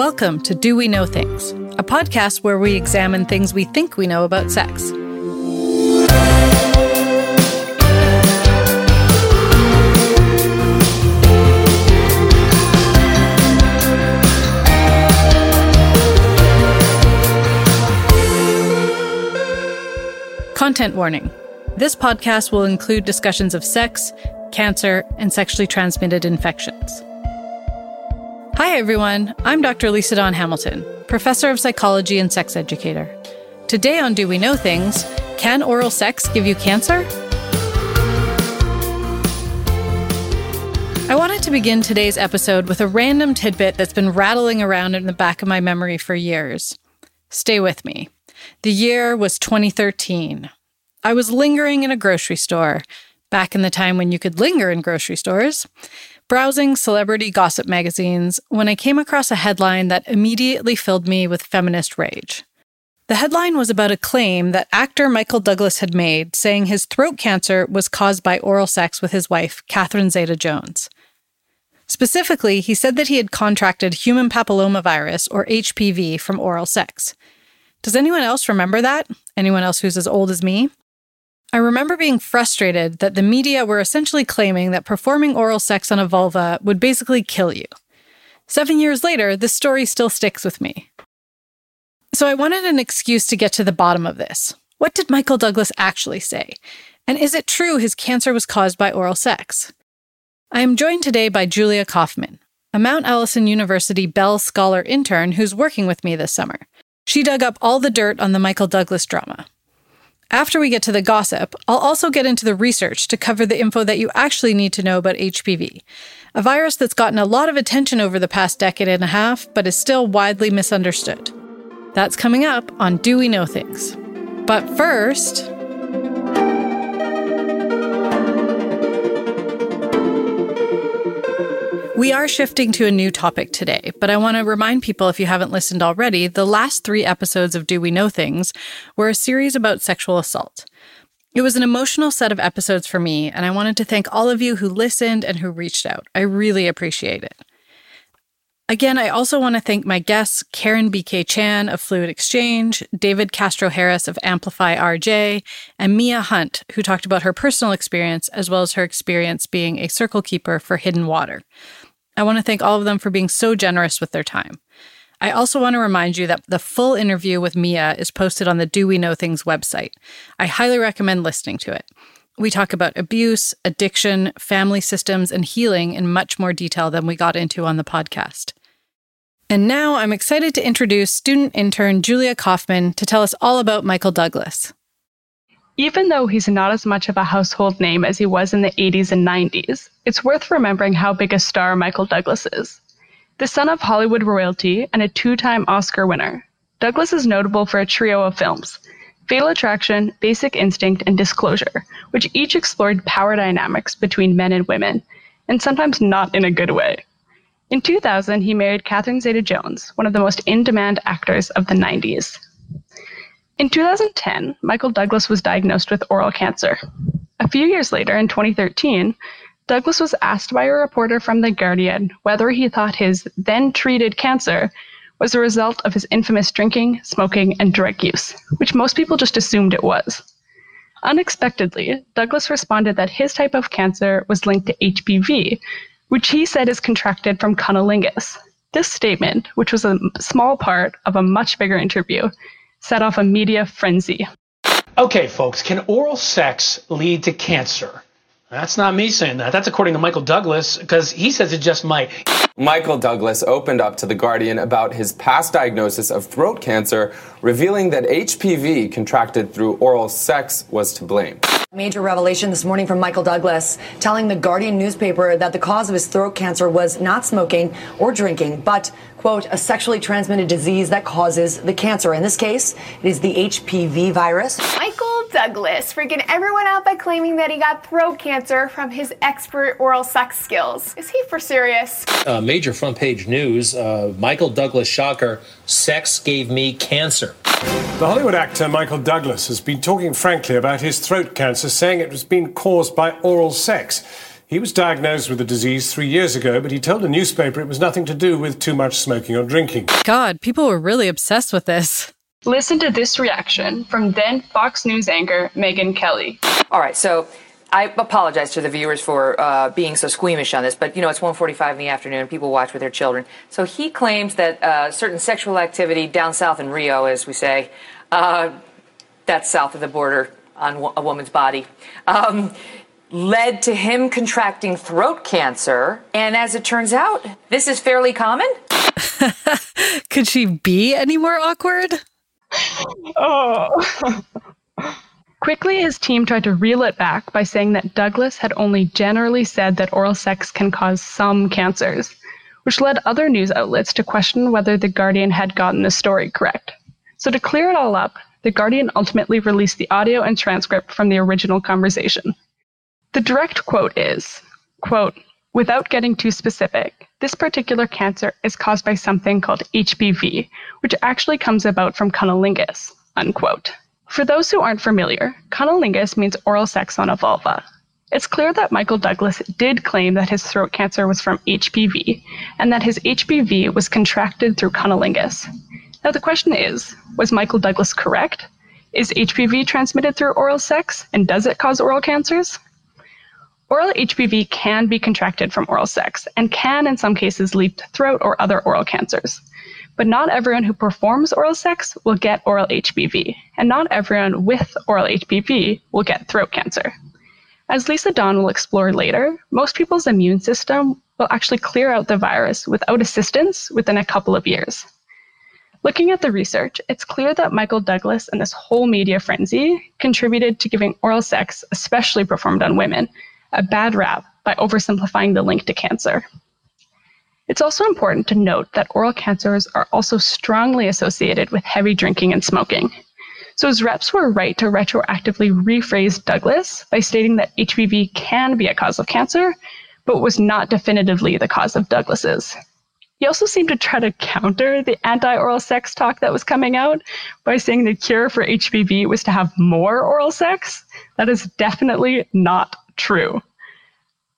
Welcome to Do We Know Things, a podcast where we examine things we think we know about sex. Content warning. This podcast will include discussions of sex, cancer, and sexually transmitted infections. Hi, everyone. I'm Dr. Lisa Dawn Hamilton, professor of psychology and sex educator. Today on Do We Know Things, can oral sex give you cancer? I wanted to begin today's episode with a random tidbit that's been rattling around in the back of my memory for years. Stay with me. The year was 2013. I was lingering in a grocery store, back in the time when you could linger in grocery stores, browsing celebrity gossip magazines when I came across a headline that immediately filled me with feminist rage. The headline was about a claim that actor Michael Douglas had made, saying his throat cancer was caused by oral sex with his wife, Catherine Zeta Jones. Specifically, he said that he had contracted human papillomavirus, or HPV, from oral sex. Does anyone else remember that? Anyone else who's as old as me? I remember being frustrated that the media were essentially claiming that performing oral sex on a vulva would basically kill you. Seven years later, this story still sticks with me. So I wanted an excuse to get to the bottom of this. What did Michael Douglas actually say? And is it true his cancer was caused by oral sex? I am joined today by Julia Kaufman, a Mount Allison University Bell Scholar intern who's working with me this summer. She dug up all the dirt on the Michael Douglas drama, after we get to the gossip, I'll also get into the research to cover the info that you actually need to know about HPV, a virus that's gotten a lot of attention over the past decade and a half, but is still widely misunderstood. That's coming up on Do We Know Things? But first, We are shifting to a new topic today, but I want to remind people if you haven't listened already, the last three episodes of Do We Know Things were a series about sexual assault. It was an emotional set of episodes for me, and I wanted to thank all of you who listened and who reached out. I really appreciate it. Again, I also want to thank my guests, Karen BK Chan of Fluid Exchange, David Castro Harris of Amplify RJ, and Mia Hunt, who talked about her personal experience as well as her experience being a circle keeper for Hidden Water. I want to thank all of them for being so generous with their time. I also want to remind you that the full interview with Mia is posted on the Do We Know Things website. I highly recommend listening to it. We talk about abuse, addiction, family systems, and healing in much more detail than we got into on the podcast. And now I'm excited to introduce student intern Julia Kaufman to tell us all about Michael Douglas. Even though he's not as much of a household name as he was in the 80s and 90s, it's worth remembering how big a star Michael Douglas is. The son of Hollywood royalty and a two time Oscar winner, Douglas is notable for a trio of films Fatal Attraction, Basic Instinct, and Disclosure, which each explored power dynamics between men and women, and sometimes not in a good way. In 2000, he married Catherine Zeta Jones, one of the most in demand actors of the 90s. In 2010, Michael Douglas was diagnosed with oral cancer. A few years later, in 2013, Douglas was asked by a reporter from The Guardian whether he thought his then treated cancer was a result of his infamous drinking, smoking, and drug use, which most people just assumed it was. Unexpectedly, Douglas responded that his type of cancer was linked to HPV, which he said is contracted from cunnilingus. This statement, which was a small part of a much bigger interview, set off a media frenzy. Okay, folks, can oral sex lead to cancer? That's not me saying that. That's according to Michael Douglas, because he says it just might. Michael Douglas opened up to The Guardian about his past diagnosis of throat cancer, revealing that HPV contracted through oral sex was to blame. Major revelation this morning from Michael Douglas telling the Guardian newspaper that the cause of his throat cancer was not smoking or drinking, but, quote, a sexually transmitted disease that causes the cancer. In this case, it is the HPV virus. Michael Douglas freaking everyone out by claiming that he got throat cancer from his expert oral sex skills. Is he for serious? Uh, major front page news uh, Michael Douglas shocker sex gave me cancer. The Hollywood actor Michael Douglas has been talking frankly about his throat cancer, saying it was being caused by oral sex. He was diagnosed with the disease three years ago, but he told a newspaper it was nothing to do with too much smoking or drinking. God, people were really obsessed with this. Listen to this reaction from then Fox News anchor Megyn Kelly. All right, so I apologize to the viewers for uh, being so squeamish on this, but you know it's 1:45 in the afternoon. People watch with their children. So he claims that uh, certain sexual activity down south in Rio, as we say, uh, that's south of the border on a woman's body, um, led to him contracting throat cancer. And as it turns out, this is fairly common. Could she be any more awkward? Oh. Quickly, his team tried to reel it back by saying that Douglas had only generally said that oral sex can cause some cancers, which led other news outlets to question whether The Guardian had gotten the story correct. So, to clear it all up, The Guardian ultimately released the audio and transcript from the original conversation. The direct quote is, quote, Without getting too specific, this particular cancer is caused by something called HPV, which actually comes about from cunnilingus, unquote. For those who aren't familiar, cunnilingus means oral sex on a vulva. It's clear that Michael Douglas did claim that his throat cancer was from HPV, and that his HPV was contracted through cunnilingus. Now the question is, was Michael Douglas correct? Is HPV transmitted through oral sex, and does it cause oral cancers? Oral HPV can be contracted from oral sex and can, in some cases, lead to throat or other oral cancers. But not everyone who performs oral sex will get oral HPV, and not everyone with oral HPV will get throat cancer. As Lisa Dawn will explore later, most people's immune system will actually clear out the virus without assistance within a couple of years. Looking at the research, it's clear that Michael Douglas and this whole media frenzy contributed to giving oral sex, especially performed on women, a bad rap by oversimplifying the link to cancer. It's also important to note that oral cancers are also strongly associated with heavy drinking and smoking. So his reps were right to retroactively rephrase Douglas by stating that HPV can be a cause of cancer, but was not definitively the cause of Douglas's. He also seemed to try to counter the anti oral sex talk that was coming out by saying the cure for HPV was to have more oral sex. That is definitely not true.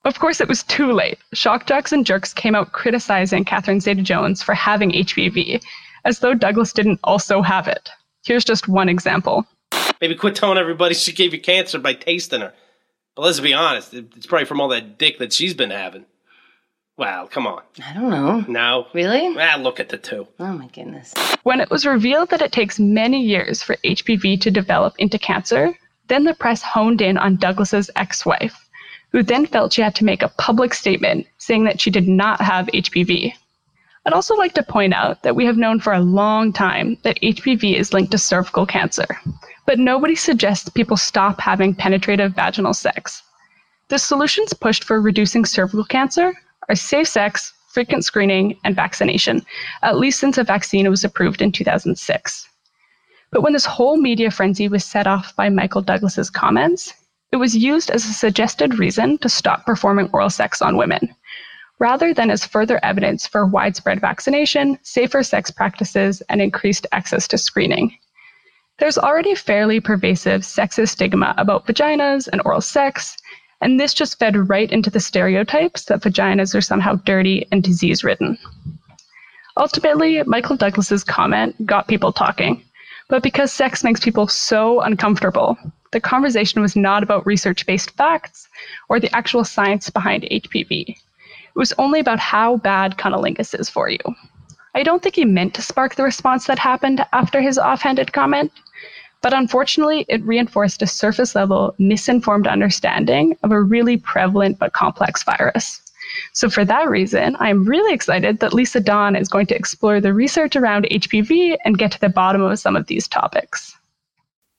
Of course, it was too late. Shock jocks and jerks came out criticizing Catherine Zeta Jones for having HPV, as though Douglas didn't also have it. Here's just one example. Maybe quit telling everybody she gave you cancer by tasting her. But let's be honest, it's probably from all that dick that she's been having. Well, come on. I don't know. No. Really? Ah, look at the two. Oh my goodness. When it was revealed that it takes many years for HPV to develop into cancer, then the press honed in on Douglas's ex-wife, who then felt she had to make a public statement saying that she did not have HPV. I'd also like to point out that we have known for a long time that HPV is linked to cervical cancer, but nobody suggests people stop having penetrative vaginal sex. The solutions pushed for reducing cervical cancer are safe sex, frequent screening, and vaccination, at least since a vaccine was approved in 2006. But when this whole media frenzy was set off by Michael Douglas's comments, it was used as a suggested reason to stop performing oral sex on women, rather than as further evidence for widespread vaccination, safer sex practices, and increased access to screening. There's already fairly pervasive sexist stigma about vaginas and oral sex, and this just fed right into the stereotypes that vaginas are somehow dirty and disease ridden. Ultimately, Michael Douglas's comment got people talking, but because sex makes people so uncomfortable, the conversation was not about research based facts or the actual science behind HPV. It was only about how bad cunnilingus is for you. I don't think he meant to spark the response that happened after his offhanded comment, but unfortunately, it reinforced a surface level, misinformed understanding of a really prevalent but complex virus. So, for that reason, I'm really excited that Lisa Dawn is going to explore the research around HPV and get to the bottom of some of these topics.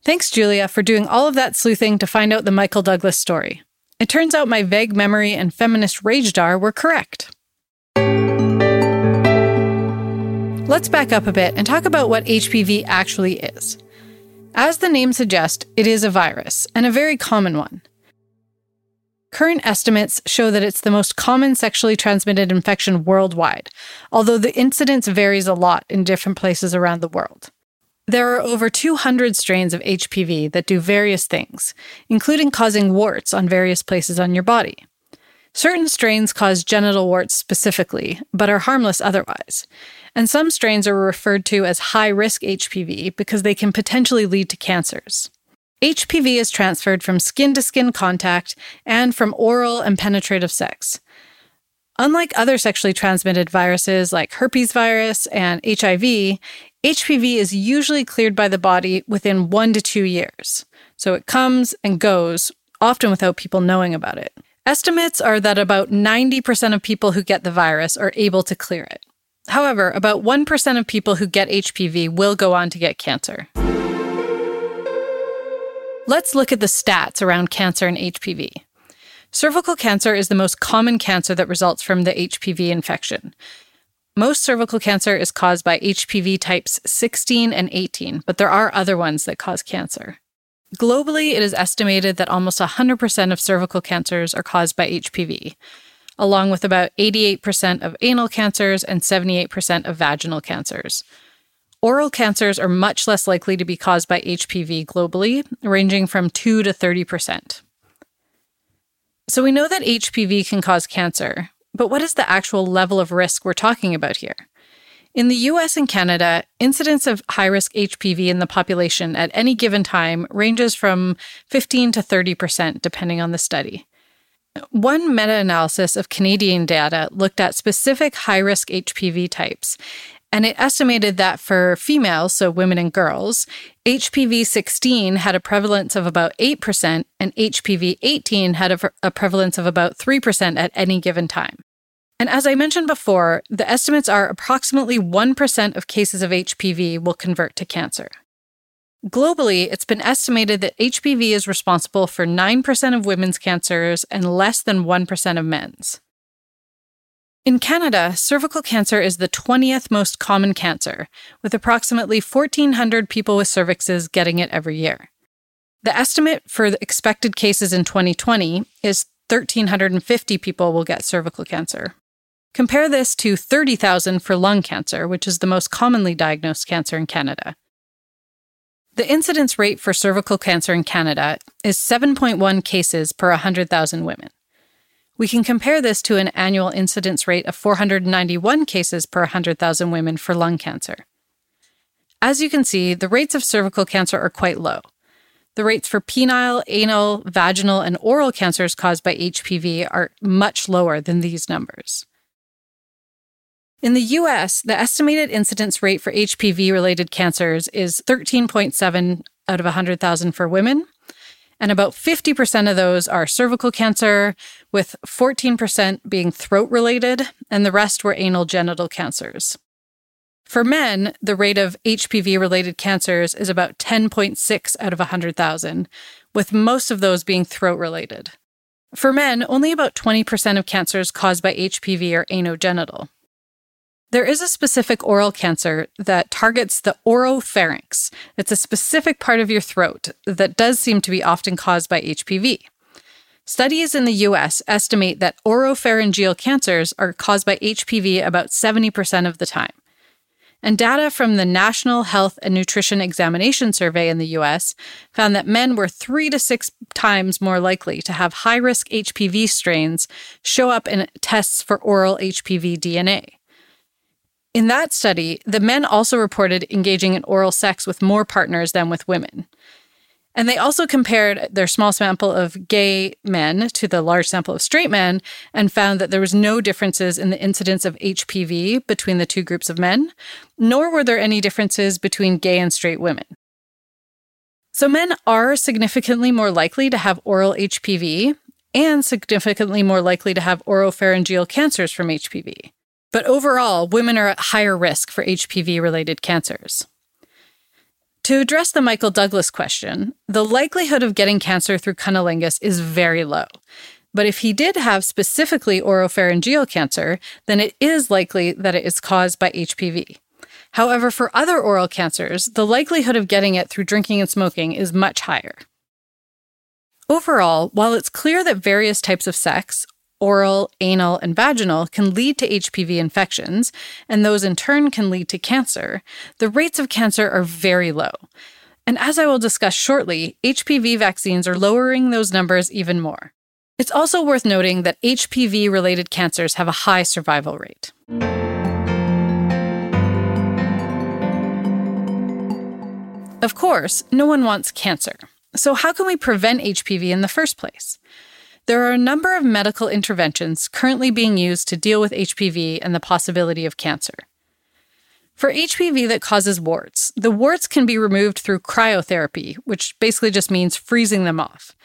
Thanks, Julia, for doing all of that sleuthing to find out the Michael Douglas story. It turns out my vague memory and feminist rage dar were correct. Let's back up a bit and talk about what HPV actually is. As the name suggests, it is a virus, and a very common one. Current estimates show that it's the most common sexually transmitted infection worldwide, although the incidence varies a lot in different places around the world. There are over 200 strains of HPV that do various things, including causing warts on various places on your body. Certain strains cause genital warts specifically, but are harmless otherwise. And some strains are referred to as high risk HPV because they can potentially lead to cancers. HPV is transferred from skin to skin contact and from oral and penetrative sex. Unlike other sexually transmitted viruses like herpes virus and HIV, HPV is usually cleared by the body within one to two years. So it comes and goes, often without people knowing about it. Estimates are that about 90% of people who get the virus are able to clear it. However, about 1% of people who get HPV will go on to get cancer. Let's look at the stats around cancer and HPV. Cervical cancer is the most common cancer that results from the HPV infection. Most cervical cancer is caused by HPV types 16 and 18, but there are other ones that cause cancer. Globally, it is estimated that almost 100% of cervical cancers are caused by HPV, along with about 88% of anal cancers and 78% of vaginal cancers. Oral cancers are much less likely to be caused by HPV globally, ranging from 2 to 30%. So we know that HPV can cause cancer, but what is the actual level of risk we're talking about here? In the US and Canada, incidence of high risk HPV in the population at any given time ranges from 15 to 30%, depending on the study. One meta analysis of Canadian data looked at specific high risk HPV types and it estimated that for females, so women and girls, HPV 16 had a prevalence of about 8%, and HPV 18 had a, a, prevalence of about 3% at any given time. And as I mentioned before, the estimates are approximately 1% of cases of HPV will convert to cancer. Globally, it's been estimated that HPV is responsible for 9% of women's cancers and less than 1% of men's. In Canada, cervical cancer is the 20th most common cancer, with approximately 1,400 people with cervixes getting it every year. The estimate for the expected cases in 2020 is 1,350 people will get cervical cancer. Compare this to 30,000 for lung cancer, which is the most commonly diagnosed cancer in Canada. The incidence rate for cervical cancer in Canada is 7.1 cases per 100,000 women. We can compare this to an annual incidence rate of 491 cases per 100,000 women for lung cancer. As you can see, the rates of cervical cancer are quite low. The rates for penile, anal, vaginal, and oral cancers caused by HPV are much lower than these numbers. In the US, the estimated incidence rate for HPV related cancers is 13.7 out of 100,000 for women and about 50% of those are cervical cancer, with 14% being throat related, and the rest were anal genital cancers. For men, the rate of HPV related cancers is about 10.6 out of 100,000, with most of those being throat related. For men, only about 20% of cancers caused by HPV are anogenital. There is a specific oral cancer that targets the oropharynx. It's a specific part of your throat that does seem to be often caused by HPV. Studies in the US estimate that oropharyngeal cancers are caused by HPV about 70% of the time. And data from the National Health and Nutrition Examination Survey in the US found that men were three to six times more likely to have high risk HPV strains show up in tests for oral HPV DNA. In that study, the men also reported engaging in oral sex with more partners than with women. And they also compared their small sample of gay men to the large sample of straight men and found that there was no differences in the incidence of HPV between the two groups of men, nor were there any differences between gay and straight women. So men are significantly more likely to have oral HPV and significantly more likely to have oropharyngeal cancers from HPV. But overall, women are at higher risk for HPV related cancers. To address the Michael Douglas question, the likelihood of getting cancer through cunnilingus is very low. But if he did have specifically oropharyngeal cancer, then it is likely that it is caused by HPV. However, for other oral cancers, the likelihood of getting it through drinking and smoking is much higher. Overall, while it's clear that various types of sex, oral, anal, and vaginal can lead to HPV infections, and those in turn can lead to cancer, the rates of cancer are very low. And as I will discuss shortly, HPV vaccines are lowering those numbers even more. It's also worth noting that HPV related cancers have a high survival rate. Of course, no one wants cancer. So, how can we prevent HPV in the first place? There are a number of medical interventions currently being used to deal with HPV and the possibility of cancer. For HPV that causes warts, the warts can be removed through cryotherapy, which basically just means freezing them off.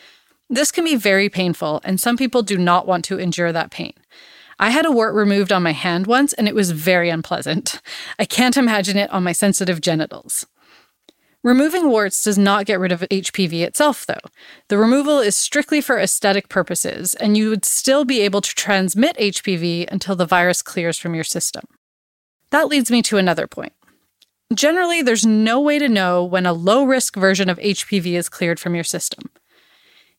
This can be very painful, and some people do not want to endure that pain. I had a wart removed on my hand once, and it was very unpleasant. I can't imagine it on my sensitive genitals. Removing warts does not get rid of HPV itself, though. The removal is strictly for aesthetic purposes, and you would still be able to transmit HPV until the virus clears from your system. That leads me to another point. Generally, there's no way to know when a low risk version of HPV is cleared from your system.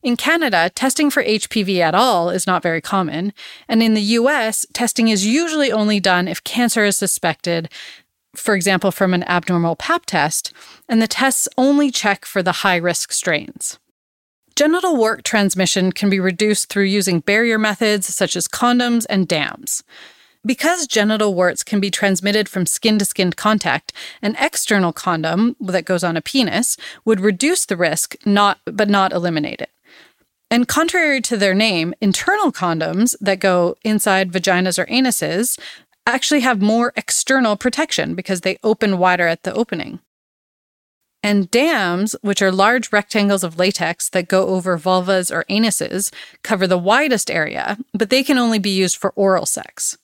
In Canada, testing for HPV at all is not very common, and in the US, testing is usually only done if cancer is suspected, for example, from an abnormal pap test, and the tests only check for the high risk strains. Genital wart transmission can be reduced through using barrier methods such as condoms and dams. Because genital warts can be transmitted from skin to skin contact, an external condom that goes on a penis would reduce the risk, not but not eliminate it. And contrary to their name, internal condoms that go inside vaginas or anuses actually have more external protection because they open wider at the opening. And dams, which are large rectangles of latex that go over vulvas or anuses, cover the widest area, but they can only be used for oral sex.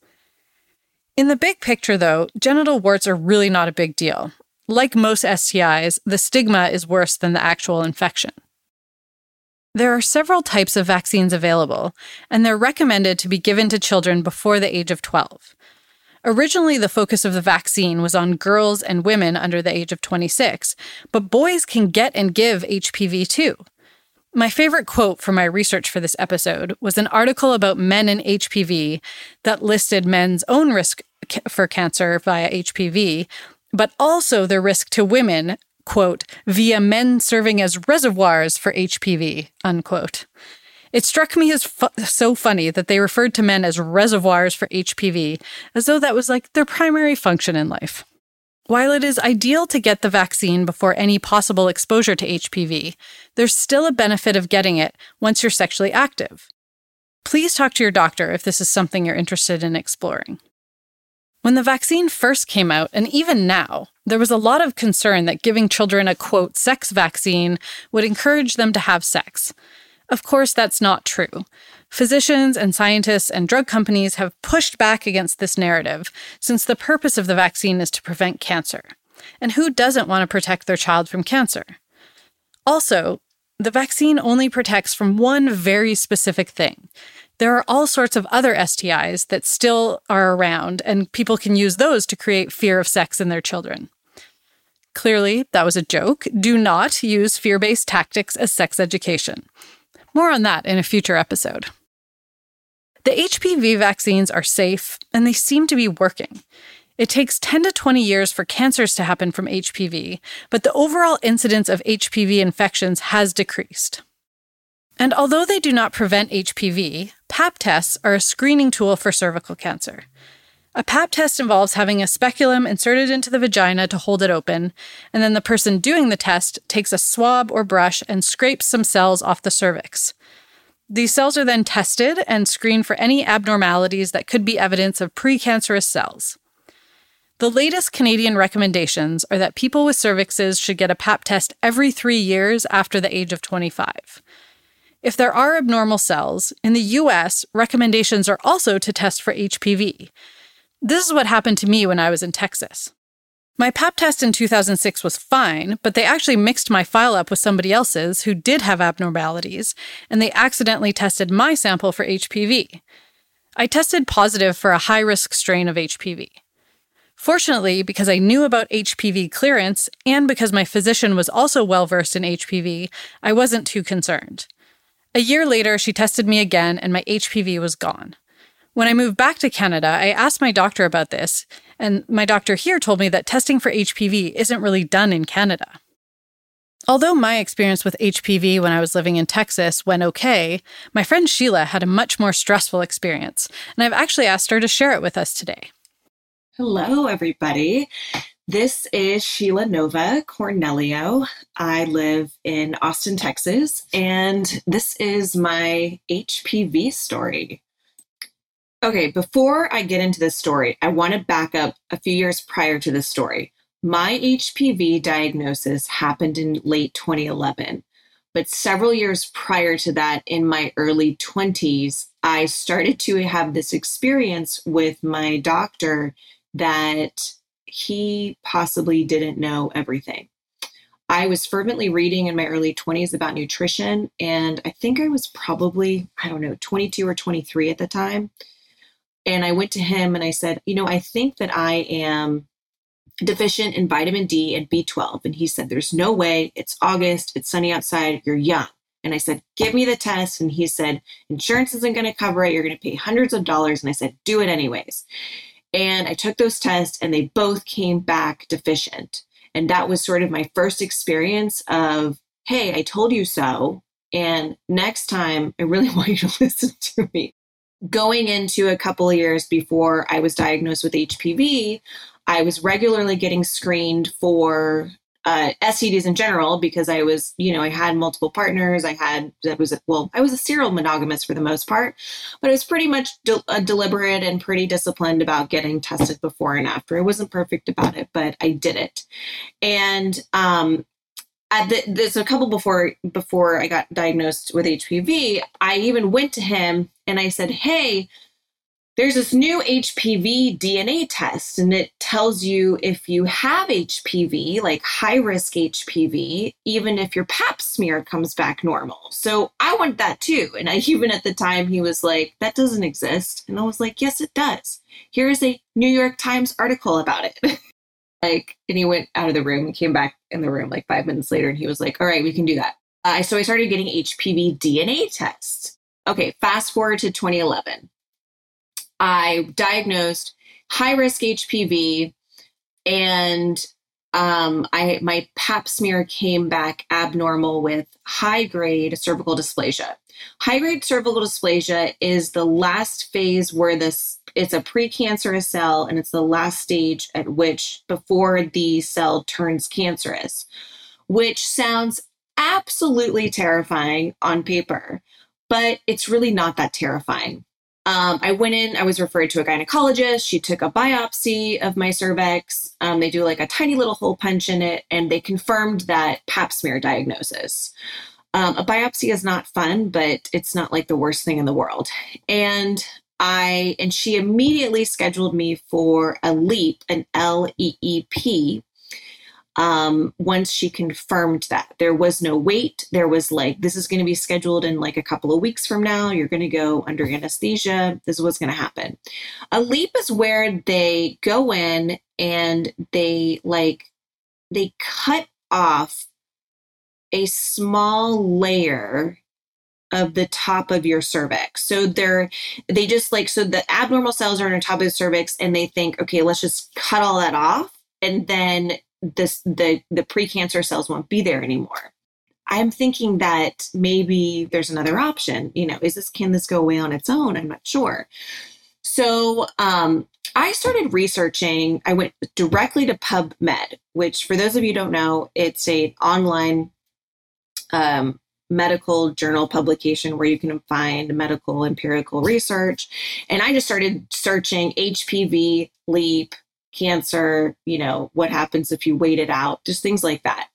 In the big picture, though, genital warts are really not a big deal. Like most STIs, the stigma is worse than the actual infection. There are several types of vaccines available, and they're recommended to be given to children before the age of 12. Originally, the focus of the vaccine was on girls and women under the age of 26, but boys can get and give HPV too. My favorite quote from my research for this episode was an article about men and HPV that listed men's own risk for cancer via HPV, but also the risk to women, quote, via men serving as reservoirs for HPV, unquote. It struck me as fu- so funny that they referred to men as reservoirs for HPV, as though that was like their primary function in life. While it is ideal to get the vaccine before any possible exposure to HPV, there's still a benefit of getting it once you're sexually active. Please talk to your doctor if this is something you're interested in exploring. When the vaccine first came out, and even now, there was a lot of concern that giving children a quote sex vaccine would encourage them to have sex. Of course, that's not true. Physicians and scientists and drug companies have pushed back against this narrative since the purpose of the vaccine is to prevent cancer. And who doesn't want to protect their child from cancer? Also, the vaccine only protects from one very specific thing. There are all sorts of other STIs that still are around, and people can use those to create fear of sex in their children. Clearly, that was a joke. Do not use fear based tactics as sex education. More on that in a future episode. The HPV vaccines are safe and they seem to be working. It takes 10 to 20 years for cancers to happen from HPV, but the overall incidence of HPV infections has decreased. And although they do not prevent HPV, PAP tests are a screening tool for cervical cancer. A PAP test involves having a speculum inserted into the vagina to hold it open, and then the person doing the test takes a swab or brush and scrapes some cells off the cervix. These cells are then tested and screened for any abnormalities that could be evidence of precancerous cells. The latest Canadian recommendations are that people with cervixes should get a PAP test every three years after the age of 25. If there are abnormal cells, in the US, recommendations are also to test for HPV, this is what happened to me when I was in Texas. My pap test in 2006 was fine, but they actually mixed my file up with somebody else's who did have abnormalities, and they accidentally tested my sample for HPV. I tested positive for a high risk strain of HPV. Fortunately, because I knew about HPV clearance and because my physician was also well versed in HPV, I wasn't too concerned. A year later, she tested me again and my HPV was gone. When I moved back to Canada, I asked my doctor about this, and my doctor here told me that testing for HPV isn't really done in Canada. Although my experience with HPV when I was living in Texas went okay, my friend Sheila had a much more stressful experience, and I've actually asked her to share it with us today. Hello, everybody. This is Sheila Nova Cornelio. I live in Austin, Texas, and this is my HPV story. Okay, before I get into this story, I want to back up a few years prior to this story. My HPV diagnosis happened in late 2011, but several years prior to that, in my early 20s, I started to have this experience with my doctor that he possibly didn't know everything. I was fervently reading in my early 20s about nutrition, and I think I was probably, I don't know, 22 or 23 at the time. And I went to him and I said, You know, I think that I am deficient in vitamin D and B12. And he said, There's no way. It's August. It's sunny outside. You're young. And I said, Give me the test. And he said, Insurance isn't going to cover it. You're going to pay hundreds of dollars. And I said, Do it anyways. And I took those tests and they both came back deficient. And that was sort of my first experience of, Hey, I told you so. And next time, I really want you to listen to me. Going into a couple of years before I was diagnosed with HPV, I was regularly getting screened for uh, STDs in general because I was, you know, I had multiple partners. I had, that was, well, I was a serial monogamous for the most part, but I was pretty much de- deliberate and pretty disciplined about getting tested before and after. I wasn't perfect about it, but I did it. And, um, the, there's a couple before before I got diagnosed with HPV. I even went to him and I said, "Hey, there's this new HPV DNA test, and it tells you if you have HPV, like high risk HPV, even if your pap smear comes back normal. So I want that too. And I, even at the time, he was like, that doesn't exist. And I was like, yes, it does. Here's a New York Times article about it. like, and he went out of the room and came back in the room like five minutes later, and he was like, all right, we can do that. Uh, so I started getting HPV DNA tests. Okay, fast forward to 2011 I diagnosed high risk HPV and um, I my pap smear came back abnormal with high grade cervical dysplasia. High grade cervical dysplasia is the last phase where this it's a precancerous cell and it's the last stage at which before the cell turns cancerous, which sounds absolutely terrifying on paper, but it's really not that terrifying. Um, I went in, I was referred to a gynecologist. She took a biopsy of my cervix. Um, they do like a tiny little hole punch in it, and they confirmed that pap smear diagnosis. Um, a biopsy is not fun, but it's not like the worst thing in the world. And I, and she immediately scheduled me for a LEEP, an L E E P, um, once she confirmed that. There was no wait. There was like this is going to be scheduled in like a couple of weeks from now. You're going to go under anesthesia. This is what's going to happen. A LEEP is where they go in and they like they cut off a small layer of the top of your cervix. So they're they just like so the abnormal cells are on the top of the cervix and they think, okay, let's just cut all that off and then this the the precancer cells won't be there anymore. I'm thinking that maybe there's another option. You know, is this can this go away on its own? I'm not sure. So um, I started researching. I went directly to PubMed, which, for those of you don't know, it's a online um, medical journal publication where you can find medical empirical research. And I just started searching HPV, LEEP, cancer, you know, what happens if you wait it out, just things like that.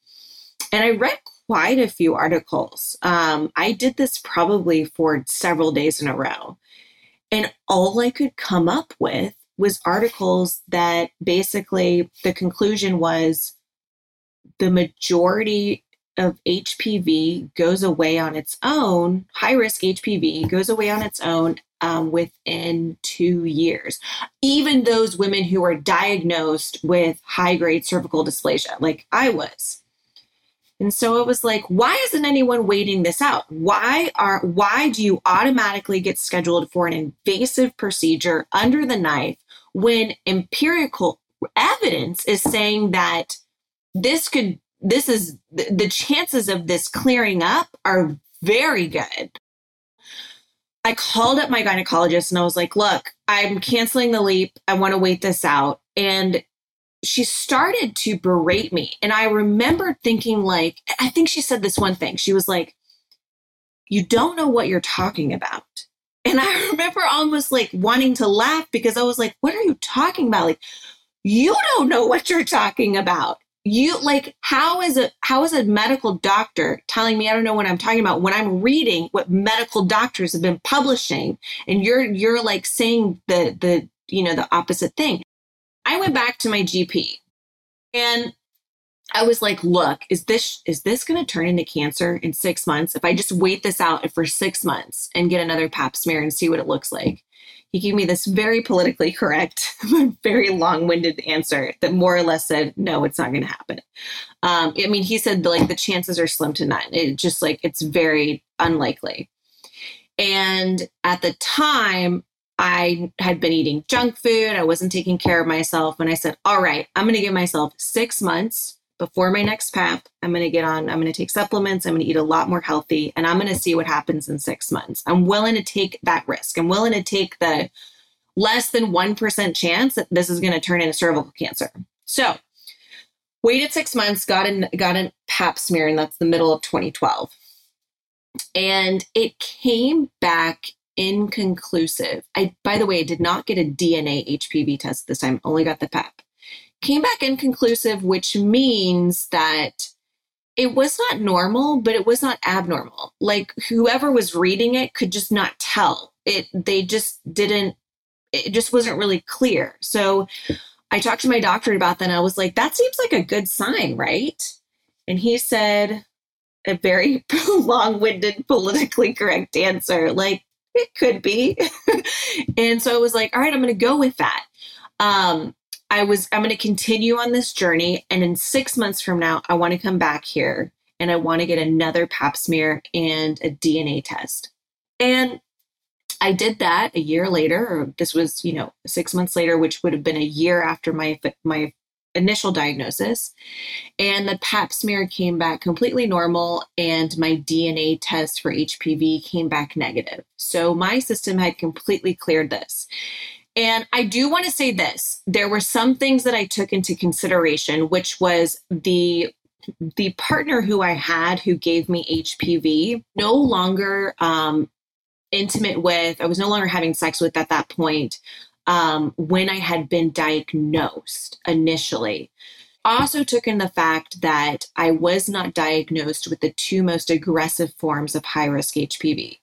And I read quite a few articles. Um, I did this probably for several days in a row. And all I could come up with was articles that basically the conclusion was the majority of HPV goes away on its own, high risk HPV goes away on its own um, within two years. Even those women who are diagnosed with high grade cervical dysplasia, like I was. And so it was like, why isn't anyone waiting this out? Why are why do you automatically get scheduled for an invasive procedure under the knife when empirical evidence is saying that this could this is the chances of this clearing up are very good. I called up my gynecologist and I was like, look, I'm canceling the LEEP. I want to wait this out. And she started to berate me. And I remember thinking, like, I think she said this one thing. She was like, you don't know what you're talking about. And I remember almost like wanting to laugh because I was like, what are you talking about? Like, you don't know what you're talking about you like how is a how is a medical doctor telling me i don't know what i'm talking about when i'm reading what medical doctors have been publishing and you're you're like saying the the you know the opposite thing? I went back to my gp and i was like look is this is this going to turn into cancer in six months? If i just wait this out for six months and get another pap smear and see what it looks like he gave me this very politically correct, very long winded answer that more or less said, no, it's not going to happen. Um, I mean, he said like the chances are slim to none. It just like it's very unlikely. And at the time, I had been eating junk food. I wasn't taking care of myself. And I said, all right, I'm going to give myself six months before my next PAP, I'm going to get on, I'm going to take supplements, I'm going to eat a lot more healthy, and I'm going to see what happens in six months. I'm willing to take that risk. I'm willing to take the less than 1% chance that this is going to turn into cervical cancer. So, waited six months, got, an, got a PAP smear, and that's the middle of 2012. And it came back inconclusive. I, by the way, I did not get a DNA HPV test this time, only got the PAP came back inconclusive, which means that it was not normal, but it was not abnormal. Like whoever was reading it could just not tell. It they just didn't it just wasn't really clear. So I talked to my doctor about that and I was like, that seems like a good sign, right? And he said a very long-winded politically correct answer like it could be. and so I was like, all right, I'm going to go with that. Um, I was, I'm going to continue on this journey. And in six months from now, I want to come back here and I want to get another pap smear and a DNA test. And I did that a year later, or this was, you know, six months later, which would have been a year after my, my initial diagnosis. And the pap smear came back completely normal, and my DNA test for HPV came back negative. So my system had completely cleared this. And I do want to say this there were some things that I took into consideration, which was the the partner who I had who gave me HPV no longer um, intimate with, I was no longer having sex with at that point um, when I had been diagnosed initially. Also, took in the fact that I was not diagnosed with the two most aggressive forms of high risk HPV.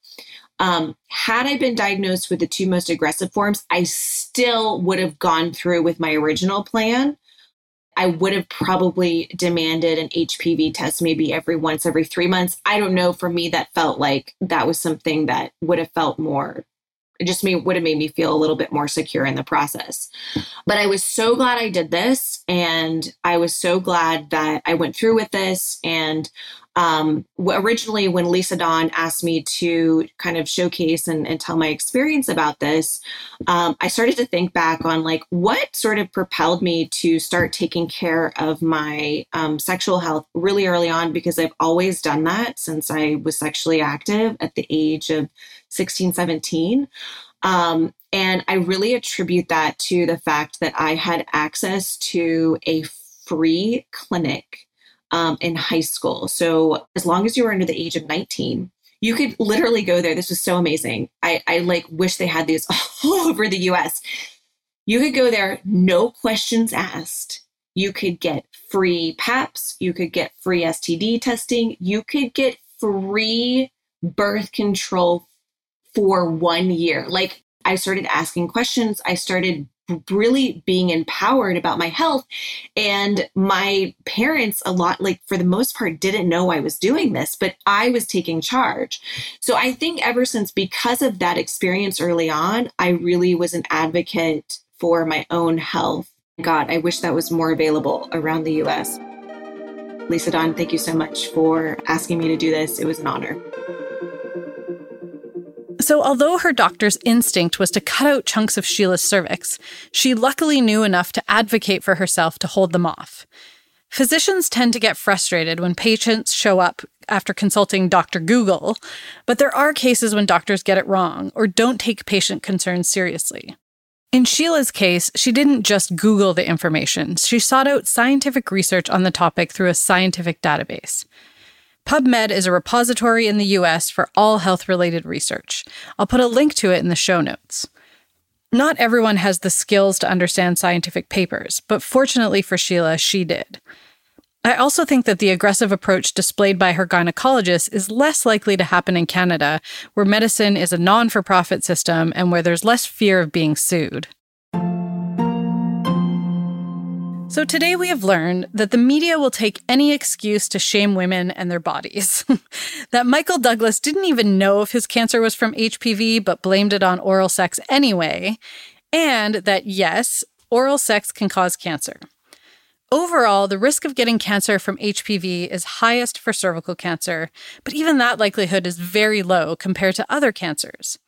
Um, had I been diagnosed with the two most aggressive forms, I still would have gone through with my original plan. I would have probably demanded an HPV test maybe every once every three months. I don't know. For me, that felt like that was something that would have felt more it just made, would have made me feel a little bit more secure in the process. But I was so glad I did this. And I was so glad that I went through with this. And um, originally, when Lisa Dawn asked me to kind of showcase and, and tell my experience about this, um, I started to think back on like what sort of propelled me to start taking care of my um, sexual health really early on because I've always done that since I was sexually active at the age of 16, 17. Um, and I really attribute that to the fact that I had access to a free clinic um, in high school. So as long as you were under the age of 19, you could literally go there. This was so amazing. I, I like wish they had these all over the US. You could go there, no questions asked. You could get free PAPs. You could get free STD testing. You could get free birth control for one year. Like I started asking questions. I started really being empowered about my health. And my parents, a lot, like for the most part, didn't know I was doing this, but I was taking charge. So I think ever since, because of that experience early on, I really was an advocate for my own health. God, I wish that was more available around the US. Lisa Dawn, thank you so much for asking me to do this. It was an honor. So, although her doctor's instinct was to cut out chunks of Sheila's cervix, she luckily knew enough to advocate for herself to hold them off. Physicians tend to get frustrated when patients show up after consulting Dr. Google, but there are cases when doctors get it wrong or don't take patient concerns seriously. In Sheila's case, she didn't just Google the information, she sought out scientific research on the topic through a scientific database. PubMed is a repository in the US for all health related research. I'll put a link to it in the show notes. Not everyone has the skills to understand scientific papers, but fortunately for Sheila, she did. I also think that the aggressive approach displayed by her gynecologist is less likely to happen in Canada, where medicine is a non for profit system and where there's less fear of being sued. So today we have learned that the media will take any excuse to shame women and their bodies. that Michael Douglas didn't even know if his cancer was from HPV, but blamed it on oral sex anyway. And that yes, oral sex can cause cancer. Overall, the risk of getting cancer from HPV is highest for cervical cancer, but even that likelihood is very low compared to other cancers.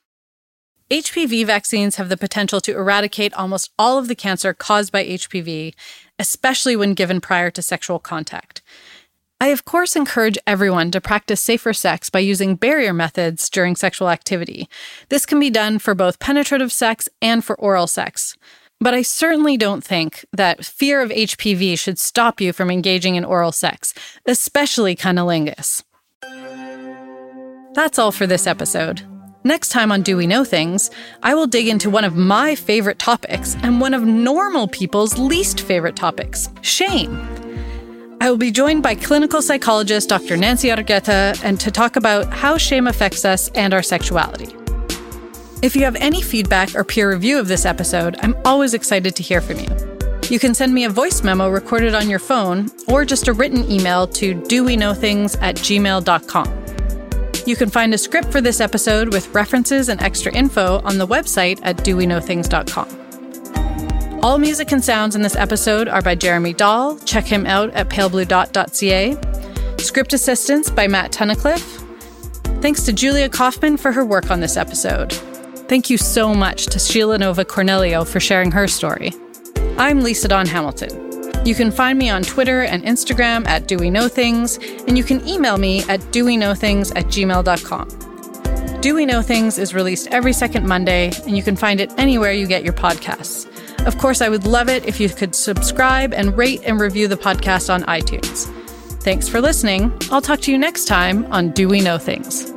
HPV vaccines have the potential to eradicate almost all of the cancer caused by HPV, especially when given prior to sexual contact. I, of course, encourage everyone to practice safer sex by using barrier methods during sexual activity. This can be done for both penetrative sex and for oral sex. But I certainly don't think that fear of HPV should stop you from engaging in oral sex, especially cunnilingus. That's all for this episode. Next time on Do We Know Things, I will dig into one of my favorite topics and one of normal people's least favorite topics shame. I will be joined by clinical psychologist Dr. Nancy Argueta and to talk about how shame affects us and our sexuality. If you have any feedback or peer review of this episode, I'm always excited to hear from you. You can send me a voice memo recorded on your phone or just a written email to doweknowthings at gmail.com. You can find a script for this episode with references and extra info on the website at doweknowthings.com. All music and sounds in this episode are by Jeremy Dahl. Check him out at paleblue.ca. Script assistance by Matt Tunnicliffe. Thanks to Julia Kaufman for her work on this episode. Thank you so much to Sheila Nova Cornelio for sharing her story. I'm Lisa Dawn Hamilton. You can find me on Twitter and Instagram at Do We Know Things, and you can email me at doweknowthings at gmail.com. Do We Know Things is released every second Monday, and you can find it anywhere you get your podcasts. Of course, I would love it if you could subscribe and rate and review the podcast on iTunes. Thanks for listening. I'll talk to you next time on Do We Know Things.